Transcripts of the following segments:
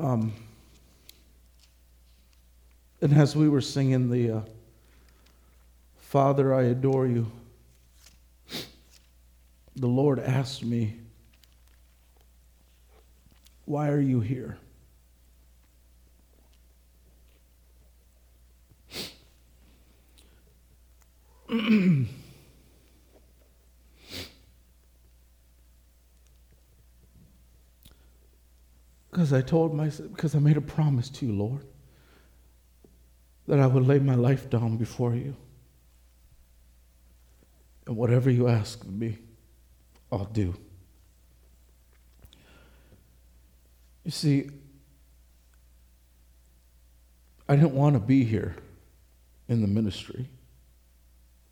Um, and as we were singing the uh, Father, I adore you, the Lord asked me, Why are you here? Because I told myself, because I made a promise to you, Lord, that I would lay my life down before you. And whatever you ask of me, I'll do. You see, I didn't want to be here in the ministry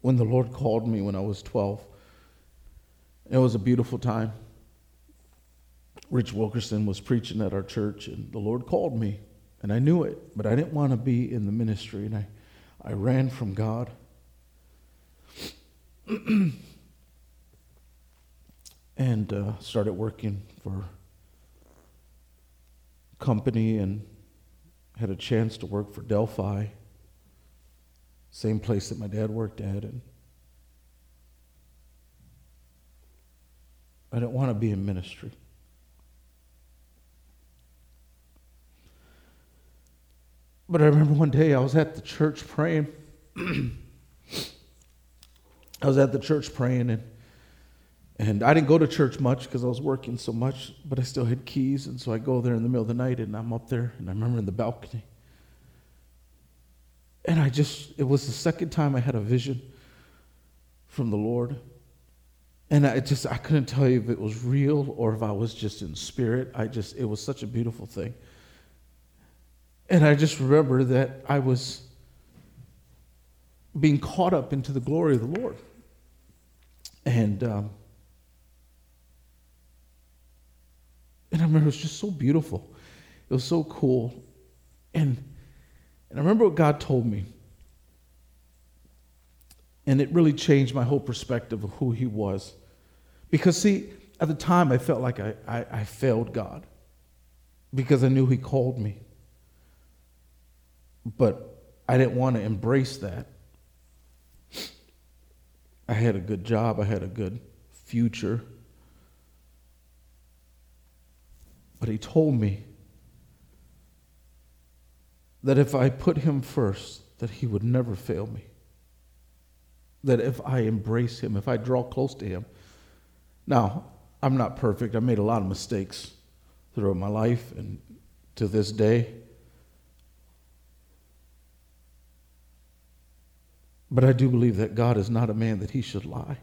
when the Lord called me when I was 12. It was a beautiful time. Rich Wilkerson was preaching at our church, and the Lord called me, and I knew it, but I didn't want to be in the ministry, and I, I ran from God. and uh, started working for company and had a chance to work for Delphi, same place that my dad worked at, and I didn't want to be in ministry. But I remember one day I was at the church praying. I was at the church praying, and and I didn't go to church much because I was working so much, but I still had keys, and so I go there in the middle of the night, and I'm up there, and I remember in the balcony, and I just it was the second time I had a vision from the Lord, and I just I couldn't tell you if it was real or if I was just in spirit. I just it was such a beautiful thing. And I just remember that I was being caught up into the glory of the Lord. And um, and I remember it was just so beautiful. It was so cool. And and I remember what God told me. And it really changed my whole perspective of who he was. Because see, at the time I felt like I, I, I failed God because I knew he called me. But I didn't want to embrace that. I had a good job, I had a good future. But he told me that if I put him first, that he would never fail me. That if I embrace him, if I draw close to him. Now, I'm not perfect. I made a lot of mistakes throughout my life and to this day. But I do believe that God is not a man that he should lie,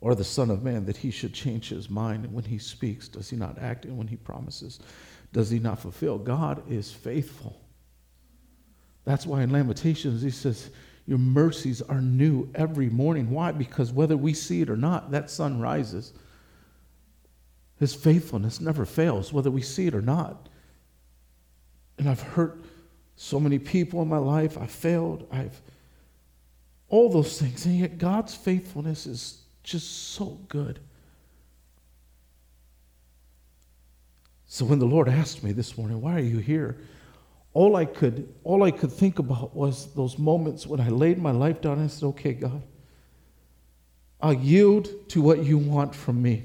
or the Son of Man that he should change his mind. And when he speaks, does he not act? And when he promises, does he not fulfill? God is faithful. That's why in Lamentations he says, Your mercies are new every morning. Why? Because whether we see it or not, that sun rises. His faithfulness never fails, whether we see it or not. And I've hurt so many people in my life. I've failed. I've all those things. And yet, God's faithfulness is just so good. So when the Lord asked me this morning, why are you here? All I could, all I could think about was those moments when I laid my life down and I said, okay, God, I'll yield to what you want from me.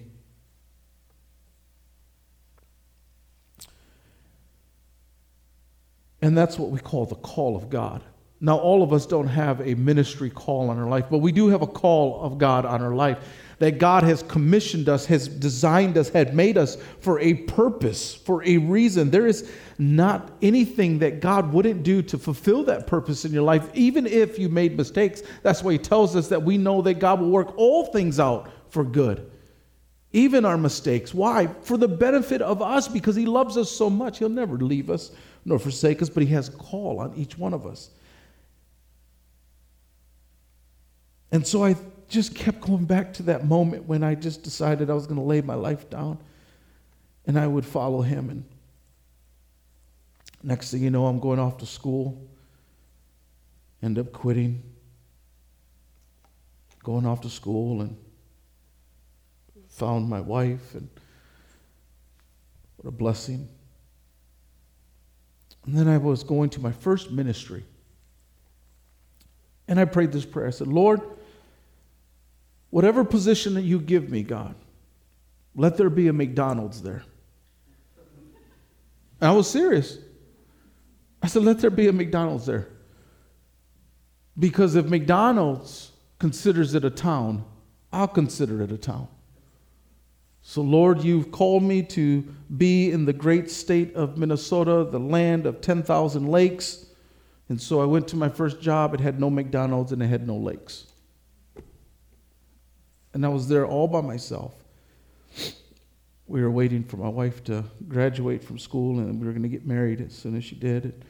And that's what we call the call of God. Now, all of us don't have a ministry call on our life, but we do have a call of God on our life. That God has commissioned us, has designed us, had made us for a purpose, for a reason. There is not anything that God wouldn't do to fulfill that purpose in your life, even if you made mistakes. That's why He tells us that we know that God will work all things out for good, even our mistakes. Why? For the benefit of us, because He loves us so much. He'll never leave us nor forsake us, but He has a call on each one of us. And so I just kept going back to that moment when I just decided I was going to lay my life down and I would follow him. And next thing you know, I'm going off to school, end up quitting, going off to school, and found my wife, and what a blessing. And then I was going to my first ministry. And I prayed this prayer. I said, Lord, whatever position that you give me, God, let there be a McDonald's there. I was serious. I said, let there be a McDonald's there. Because if McDonald's considers it a town, I'll consider it a town. So, Lord, you've called me to be in the great state of Minnesota, the land of 10,000 lakes. And so I went to my first job. It had no McDonald's and it had no lakes. And I was there all by myself. We were waiting for my wife to graduate from school and we were going to get married as soon as she did.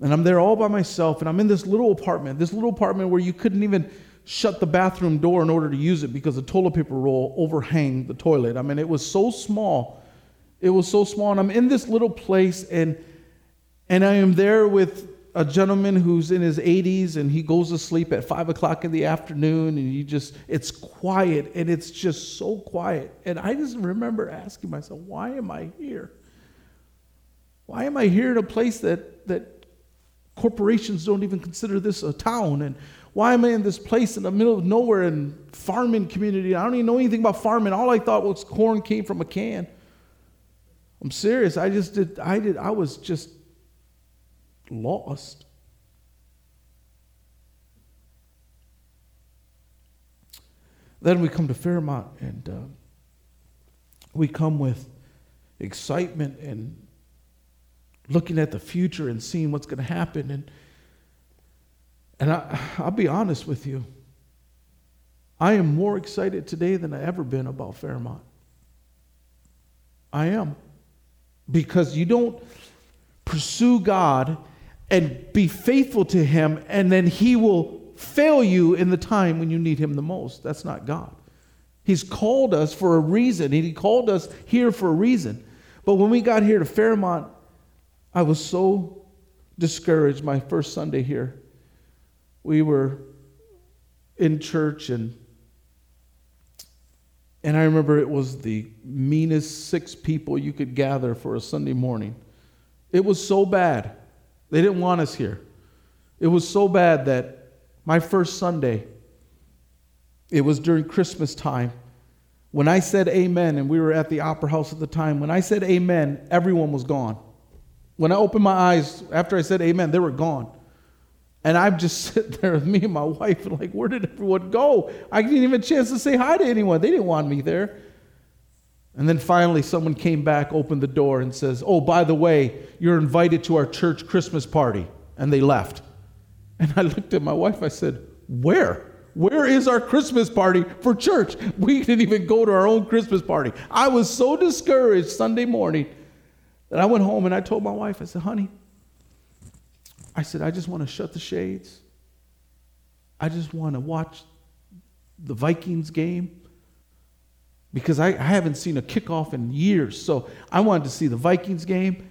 And I'm there all by myself and I'm in this little apartment, this little apartment where you couldn't even shut the bathroom door in order to use it because the toilet paper roll overhang the toilet. I mean, it was so small. It was so small. And I'm in this little place and and I am there with a gentleman who's in his 80s and he goes to sleep at five o'clock in the afternoon and you just it's quiet and it's just so quiet. And i just remember asking myself why am i here? Why am i here in a place that that corporations don't even consider this a town? And why am i in this place in the middle of nowhere in farming community? I don't even know anything about farming. All i thought was corn came from a can. I'm serious. I just did i did i was just lost. Then we come to Fairmont and uh, we come with excitement and looking at the future and seeing what's going to happen. And, and I, I'll be honest with you. I am more excited today than I ever been about Fairmont. I am. Because you don't pursue God and be faithful to Him, and then He will fail you in the time when you need Him the most. That's not God. He's called us for a reason, and He called us here for a reason. But when we got here to Fairmont, I was so discouraged my first Sunday here. We were in church and and I remember it was the meanest six people you could gather for a Sunday morning. It was so bad. They didn't want us here. It was so bad that my first Sunday, it was during Christmas time. When I said amen, and we were at the Opera House at the time, when I said amen, everyone was gone. When I opened my eyes after I said amen, they were gone. And I'm just sitting there with me and my wife, and like, where did everyone go? I didn't even have a chance to say hi to anyone. They didn't want me there. And then finally, someone came back, opened the door, and says, Oh, by the way, you're invited to our church Christmas party. And they left. And I looked at my wife, I said, Where? Where is our Christmas party for church? We didn't even go to our own Christmas party. I was so discouraged Sunday morning that I went home and I told my wife, I said, Honey, I said, I just want to shut the shades. I just want to watch the Vikings game because I, I haven't seen a kickoff in years. So I wanted to see the Vikings game.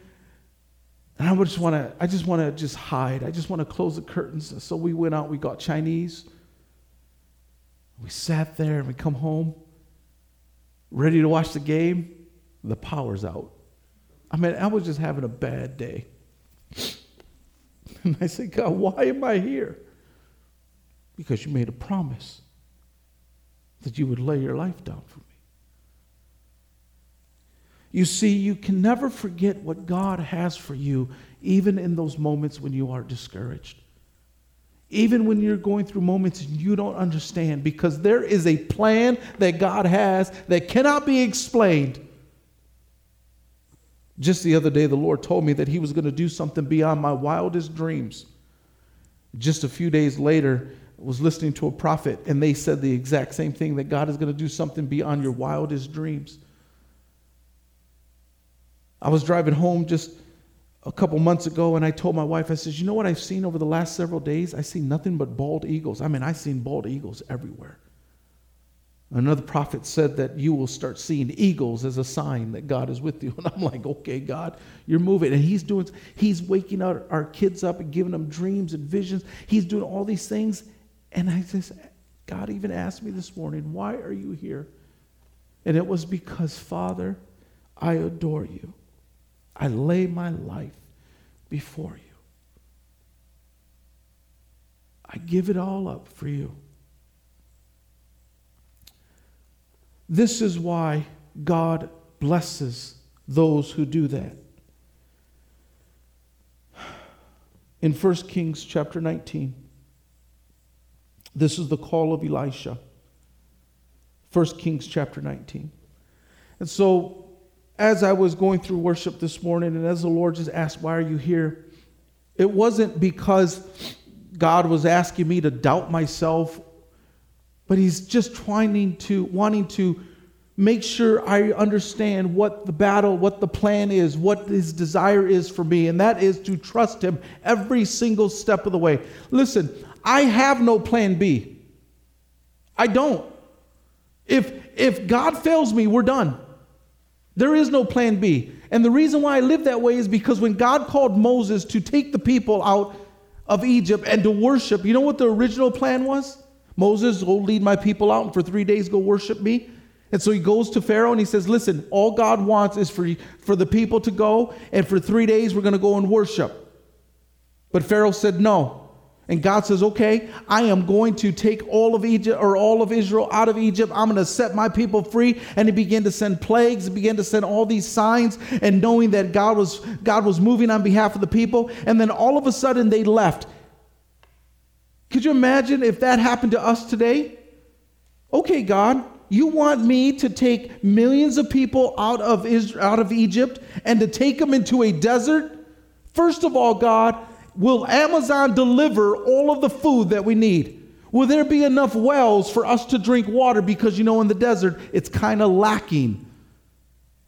And I just want to, I just want to just hide. I just want to close the curtains. So we went out, we got Chinese. We sat there and we come home, ready to watch the game. The power's out. I mean, I was just having a bad day. And I said, God, why am I here? Because you made a promise that you would lay your life down for me. You see, you can never forget what God has for you, even in those moments when you are discouraged. Even when you're going through moments you don't understand, because there is a plan that God has that cannot be explained. Just the other day, the Lord told me that He was going to do something beyond my wildest dreams. Just a few days later, I was listening to a prophet, and they said the exact same thing that God is going to do something beyond your wildest dreams. I was driving home just a couple months ago and I told my wife, I said, You know what I've seen over the last several days? I see nothing but bald eagles. I mean, I've seen bald eagles everywhere. Another prophet said that you will start seeing eagles as a sign that God is with you. And I'm like, okay, God, you're moving. And he's doing, he's waking our, our kids up and giving them dreams and visions. He's doing all these things. And I just, God even asked me this morning, why are you here? And it was because, Father, I adore you. I lay my life before you. I give it all up for you. This is why God blesses those who do that. In 1 Kings chapter 19, this is the call of Elisha. 1 Kings chapter 19. And so, as I was going through worship this morning, and as the Lord just asked, Why are you here? It wasn't because God was asking me to doubt myself, but He's just trying to, wanting to make sure I understand what the battle, what the plan is, what His desire is for me, and that is to trust Him every single step of the way. Listen, I have no plan B. I don't. If, if God fails me, we're done. There is no plan B. And the reason why I live that way is because when God called Moses to take the people out of Egypt and to worship, you know what the original plan was? Moses, go lead my people out and for three days go worship me. And so he goes to Pharaoh and he says, Listen, all God wants is for, for the people to go, and for three days we're going to go and worship. But Pharaoh said, No. And God says, okay, I am going to take all of Egypt or all of Israel out of Egypt. I'm going to set my people free. And he began to send plagues, began to send all these signs, and knowing that God was, God was moving on behalf of the people. And then all of a sudden they left. Could you imagine if that happened to us today? Okay, God, you want me to take millions of people out of, Israel, out of Egypt and to take them into a desert? First of all, God, Will Amazon deliver all of the food that we need? Will there be enough wells for us to drink water? Because you know, in the desert, it's kind of lacking.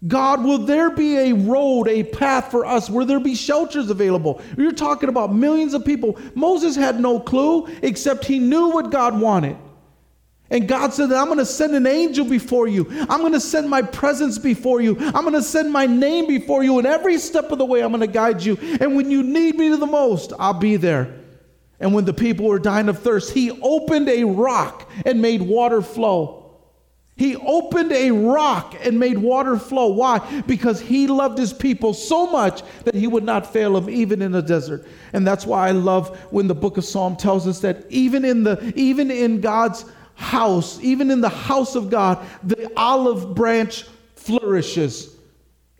God, will there be a road, a path for us? Will there be shelters available? You're talking about millions of people. Moses had no clue, except he knew what God wanted. And God said I'm going to send an angel before you. I'm going to send my presence before you. I'm going to send my name before you. And every step of the way, I'm going to guide you. And when you need me the most, I'll be there. And when the people were dying of thirst, he opened a rock and made water flow. He opened a rock and made water flow. Why? Because he loved his people so much that he would not fail them even in the desert. And that's why I love when the book of Psalm tells us that even in the even in God's house, even in the house of God, the olive branch flourishes.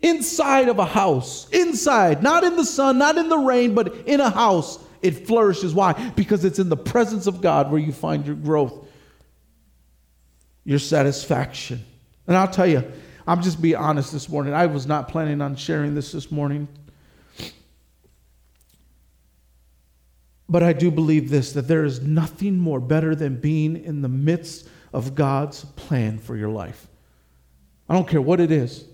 Inside of a house, inside, not in the sun, not in the rain, but in a house, it flourishes. Why? Because it's in the presence of God where you find your growth, your satisfaction. And I'll tell you, I'm just being honest this morning. I was not planning on sharing this this morning. But I do believe this that there is nothing more better than being in the midst of God's plan for your life. I don't care what it is.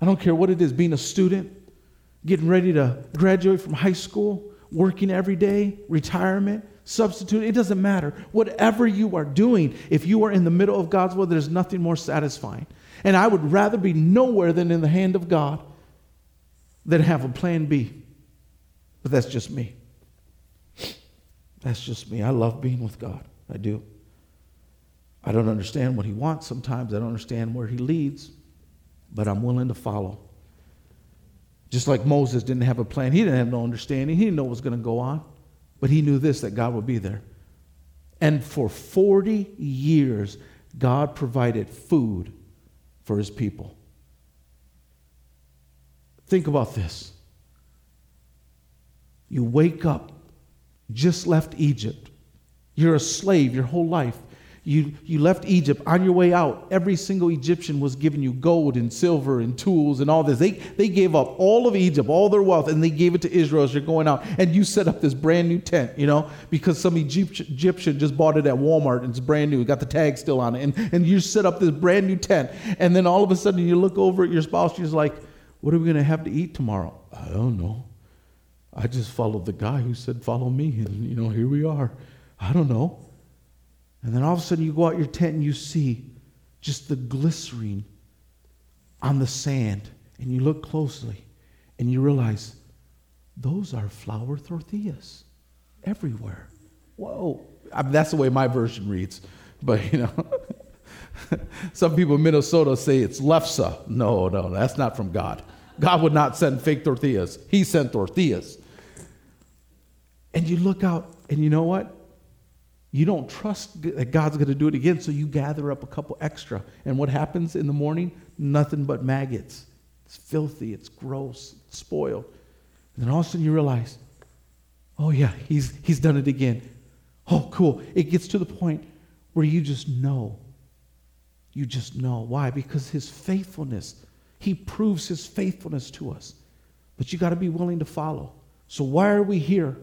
I don't care what it is being a student, getting ready to graduate from high school, working every day, retirement, substitute, it doesn't matter. Whatever you are doing, if you are in the middle of God's will, there's nothing more satisfying. And I would rather be nowhere than in the hand of God than have a plan B. But that's just me. That's just me. I love being with God. I do. I don't understand what He wants sometimes, I don't understand where He leads, but I'm willing to follow. Just like Moses didn't have a plan, he didn't have no understanding, he didn't know what was going to go on, but he knew this that God would be there. And for 40 years, God provided food for his people. Think about this. You wake up just left Egypt. You're a slave your whole life. You, you left Egypt on your way out. Every single Egyptian was giving you gold and silver and tools and all this. They, they gave up all of Egypt, all their wealth, and they gave it to Israel as you're going out. And you set up this brand new tent, you know, because some Egyptian just bought it at Walmart and it's brand new. got the tag still on it. And, and you set up this brand new tent. And then all of a sudden you look over at your spouse, she's like, What are we going to have to eat tomorrow? I don't know. I just followed the guy who said, Follow me. And, you know, here we are. I don't know. And then all of a sudden you go out your tent and you see just the glycerine on the sand. And you look closely and you realize those are flour tortillas everywhere. Whoa. I mean, that's the way my version reads. But, you know, some people in Minnesota say it's lefse. No, no, that's not from God. God would not send fake tortillas. He sent tortillas. And you look out, and you know what? You don't trust that God's going to do it again, so you gather up a couple extra. And what happens in the morning? Nothing but maggots. It's filthy, it's gross, it's spoiled. And then all of a sudden you realize, oh yeah, he's, he's done it again. Oh, cool. It gets to the point where you just know. You just know. Why? Because his faithfulness, he proves his faithfulness to us. But you got to be willing to follow. So why are we here?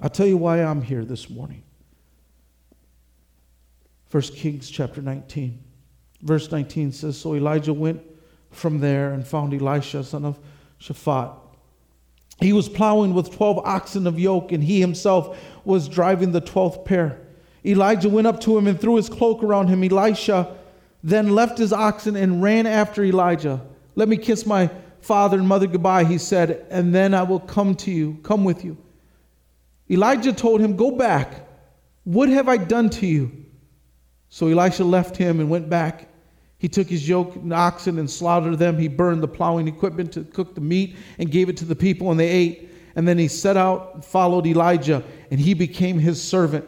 I'll tell you why I'm here this morning. 1 Kings chapter 19. Verse 19 says So Elijah went from there and found Elisha, son of Shaphat. He was plowing with 12 oxen of yoke, and he himself was driving the 12th pair. Elijah went up to him and threw his cloak around him. Elisha then left his oxen and ran after Elijah. Let me kiss my father and mother goodbye, he said, and then I will come to you, come with you. Elijah told him, Go back. What have I done to you? So Elisha left him and went back. He took his yoke and oxen and slaughtered them. He burned the plowing equipment to cook the meat and gave it to the people, and they ate. And then he set out and followed Elijah, and he became his servant.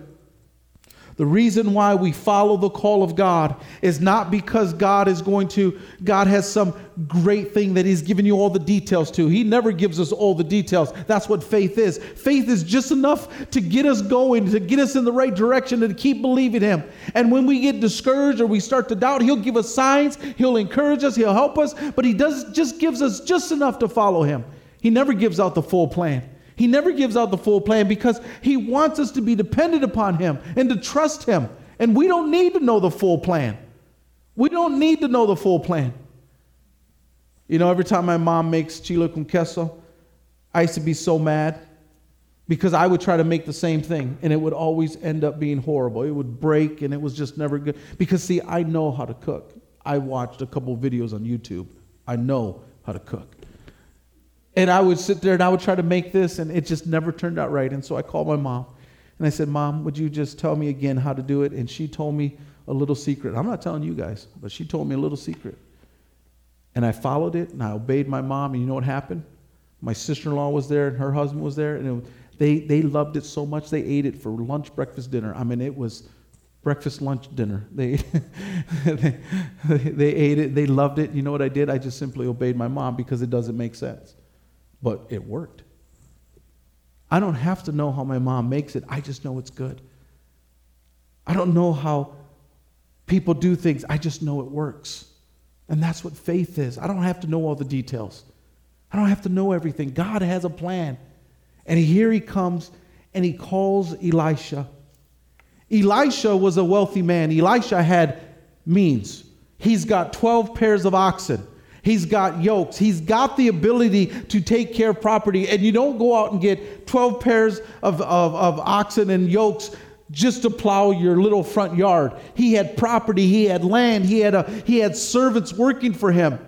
The reason why we follow the call of God is not because God is going to, God has some great thing that He's given you all the details to. He never gives us all the details. That's what faith is. Faith is just enough to get us going, to get us in the right direction, and to keep believing Him. And when we get discouraged or we start to doubt, He'll give us signs, He'll encourage us, He'll help us, but He does just gives us just enough to follow Him. He never gives out the full plan. He never gives out the full plan because he wants us to be dependent upon him and to trust him. And we don't need to know the full plan. We don't need to know the full plan. You know, every time my mom makes chile con queso, I used to be so mad because I would try to make the same thing and it would always end up being horrible. It would break and it was just never good. Because, see, I know how to cook. I watched a couple videos on YouTube. I know how to cook. And I would sit there and I would try to make this, and it just never turned out right. And so I called my mom and I said, Mom, would you just tell me again how to do it? And she told me a little secret. I'm not telling you guys, but she told me a little secret. And I followed it and I obeyed my mom. And you know what happened? My sister in law was there and her husband was there. And it, they, they loved it so much they ate it for lunch, breakfast, dinner. I mean, it was breakfast, lunch, dinner. They, they, they ate it. They loved it. You know what I did? I just simply obeyed my mom because it doesn't make sense but it worked. I don't have to know how my mom makes it, I just know it's good. I don't know how people do things, I just know it works. And that's what faith is. I don't have to know all the details. I don't have to know everything. God has a plan. And here he comes and he calls Elisha. Elisha was a wealthy man. Elisha had means. He's got 12 pairs of oxen. He's got yokes. He's got the ability to take care of property. And you don't go out and get 12 pairs of, of, of oxen and yokes just to plow your little front yard. He had property, he had land, he had, a, he had servants working for him.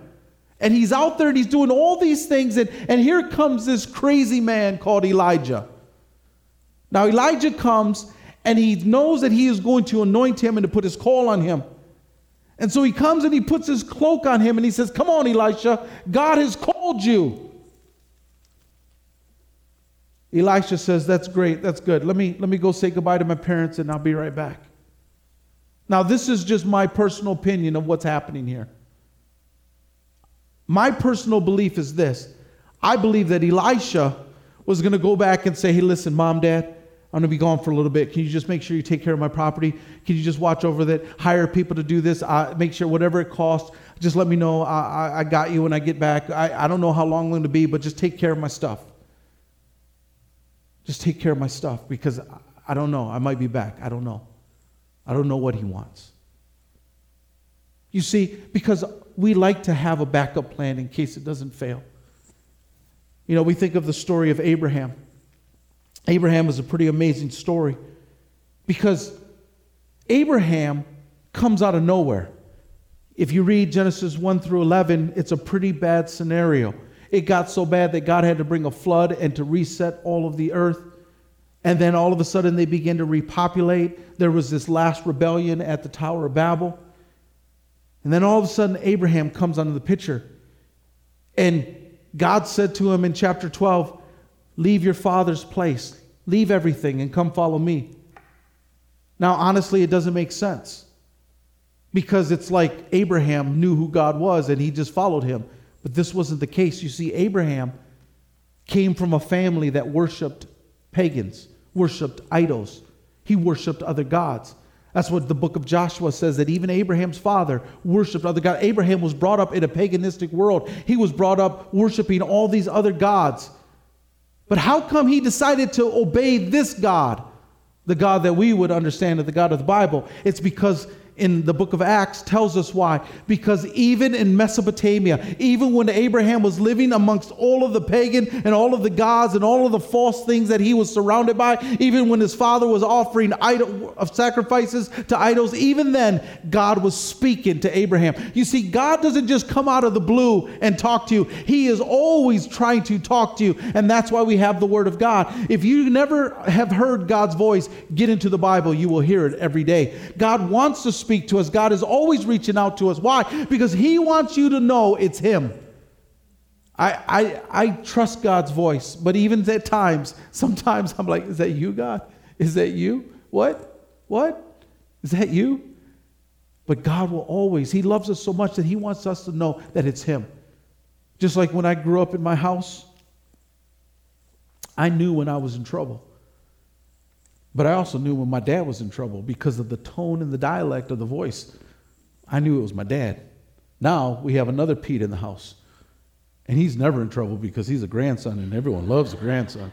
And he's out there and he's doing all these things. And, and here comes this crazy man called Elijah. Now, Elijah comes and he knows that he is going to anoint him and to put his call on him. And so he comes and he puts his cloak on him and he says, Come on, Elisha, God has called you. Elisha says, That's great, that's good. Let me, let me go say goodbye to my parents and I'll be right back. Now, this is just my personal opinion of what's happening here. My personal belief is this I believe that Elisha was going to go back and say, Hey, listen, mom, dad, I'm going to be gone for a little bit. Can you just make sure you take care of my property? Can you just watch over that? Hire people to do this. Uh, make sure whatever it costs, just let me know. I, I, I got you when I get back. I, I don't know how long I'm going to be, but just take care of my stuff. Just take care of my stuff because I, I don't know. I might be back. I don't know. I don't know what he wants. You see, because we like to have a backup plan in case it doesn't fail. You know, we think of the story of Abraham. Abraham is a pretty amazing story because Abraham comes out of nowhere. If you read Genesis 1 through 11, it's a pretty bad scenario. It got so bad that God had to bring a flood and to reset all of the earth. And then all of a sudden they began to repopulate. There was this last rebellion at the Tower of Babel. And then all of a sudden Abraham comes onto the picture. And God said to him in chapter 12, Leave your father's place. Leave everything and come follow me. Now, honestly, it doesn't make sense because it's like Abraham knew who God was and he just followed him. But this wasn't the case. You see, Abraham came from a family that worshiped pagans, worshiped idols, he worshiped other gods. That's what the book of Joshua says that even Abraham's father worshiped other gods. Abraham was brought up in a paganistic world. He was brought up worshiping all these other gods. But how come he decided to obey this God, the God that we would understand as the God of the Bible? It's because in the book of Acts tells us why. Because even in Mesopotamia, even when Abraham was living amongst all of the pagan and all of the gods and all of the false things that he was surrounded by, even when his father was offering idol of sacrifices to idols, even then God was speaking to Abraham. You see, God doesn't just come out of the blue and talk to you. He is always trying to talk to you, and that's why we have the word of God. If you never have heard God's voice, get into the Bible, you will hear it every day. God wants to speak to us. God is always reaching out to us. Why? Because He wants you to know it's Him. I, I, I trust God's voice, but even at times, sometimes I'm like, is that you, God? Is that you? What? What? Is that you? But God will always, He loves us so much that He wants us to know that it's Him. Just like when I grew up in my house, I knew when I was in trouble. But I also knew when my dad was in trouble because of the tone and the dialect of the voice. I knew it was my dad. Now we have another Pete in the house. And he's never in trouble because he's a grandson and everyone loves a grandson.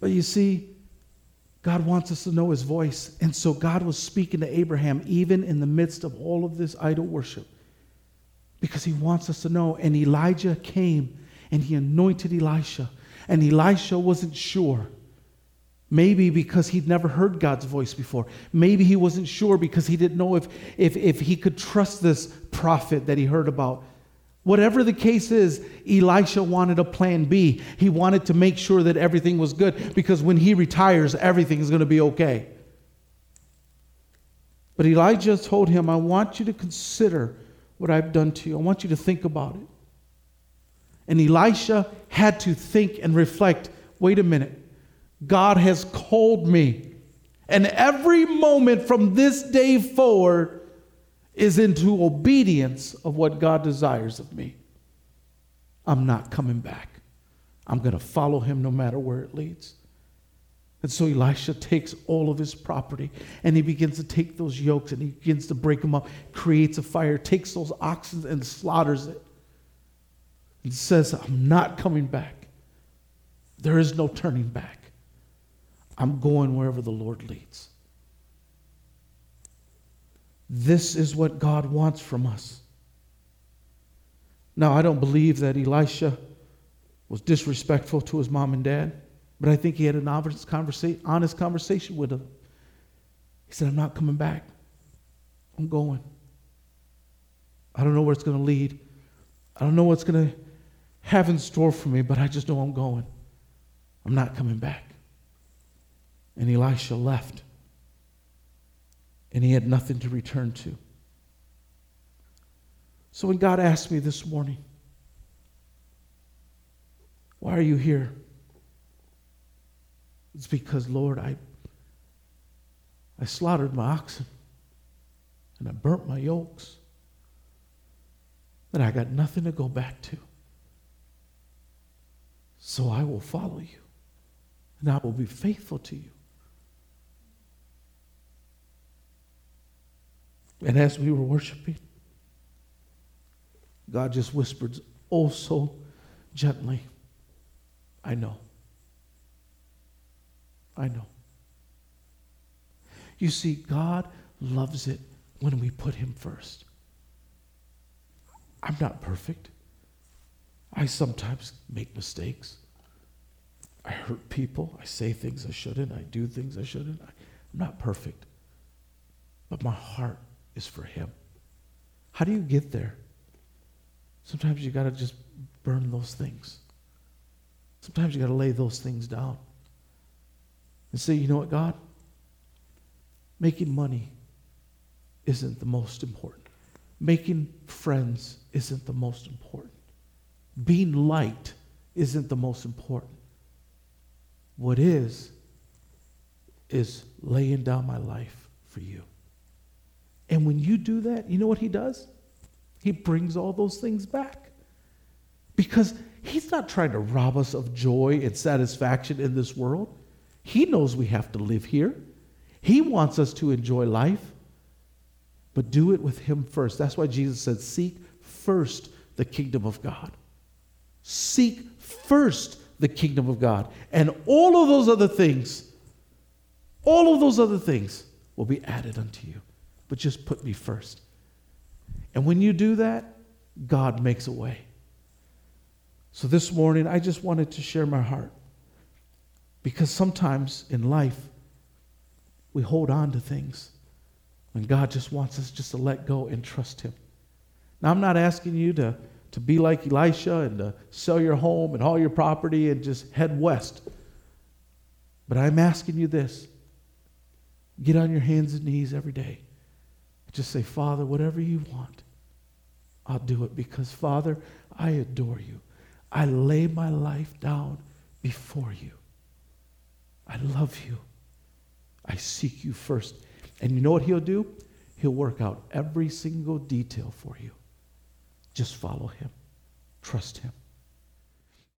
But you see, God wants us to know his voice. And so God was speaking to Abraham even in the midst of all of this idol worship because he wants us to know. And Elijah came and he anointed Elisha and Elisha wasn't sure. Maybe because he'd never heard God's voice before. Maybe he wasn't sure because he didn't know if, if, if he could trust this prophet that he heard about. Whatever the case is, Elisha wanted a plan B. He wanted to make sure that everything was good because when he retires, everything is going to be okay. But Elijah told him, I want you to consider what I've done to you. I want you to think about it. And Elisha had to think and reflect wait a minute, God has called me. And every moment from this day forward is into obedience of what God desires of me. I'm not coming back. I'm going to follow him no matter where it leads. And so Elisha takes all of his property and he begins to take those yokes and he begins to break them up, creates a fire, takes those oxen and slaughters it. He says, I'm not coming back. There is no turning back. I'm going wherever the Lord leads. This is what God wants from us. Now, I don't believe that Elisha was disrespectful to his mom and dad, but I think he had an honest, conversa- honest conversation with them. He said, I'm not coming back. I'm going. I don't know where it's going to lead. I don't know what's going to have in store for me, but I just know I'm going. I'm not coming back. And Elisha left. And he had nothing to return to. So when God asked me this morning, why are you here? It's because, Lord, I, I slaughtered my oxen and I burnt my yokes. And I got nothing to go back to. So I will follow you, and I will be faithful to you. And as we were worshiping, God just whispered, oh, so gently, I know. I know. You see, God loves it when we put Him first. I'm not perfect. I sometimes make mistakes. I hurt people. I say things I shouldn't. I do things I shouldn't. I, I'm not perfect. But my heart is for Him. How do you get there? Sometimes you got to just burn those things. Sometimes you got to lay those things down and say, you know what, God? Making money isn't the most important. Making friends isn't the most important. Being liked isn't the most important. what is, is laying down my life for you. And when you do that, you know what he does? He brings all those things back. Because he's not trying to rob us of joy and satisfaction in this world. He knows we have to live here. He wants us to enjoy life, but do it with him first. That's why Jesus said, Seek first the kingdom of God. Seek first the kingdom of God. And all of those other things, all of those other things will be added unto you. But just put me first. And when you do that, God makes a way. So this morning, I just wanted to share my heart. Because sometimes in life, we hold on to things when God just wants us just to let go and trust Him. Now, I'm not asking you to, to be like Elisha and to sell your home and all your property and just head west. But I'm asking you this get on your hands and knees every day. Just say, Father, whatever you want, I'll do it because, Father, I adore you. I lay my life down before you. I love you. I seek you first. And you know what he'll do? He'll work out every single detail for you. Just follow him. Trust him.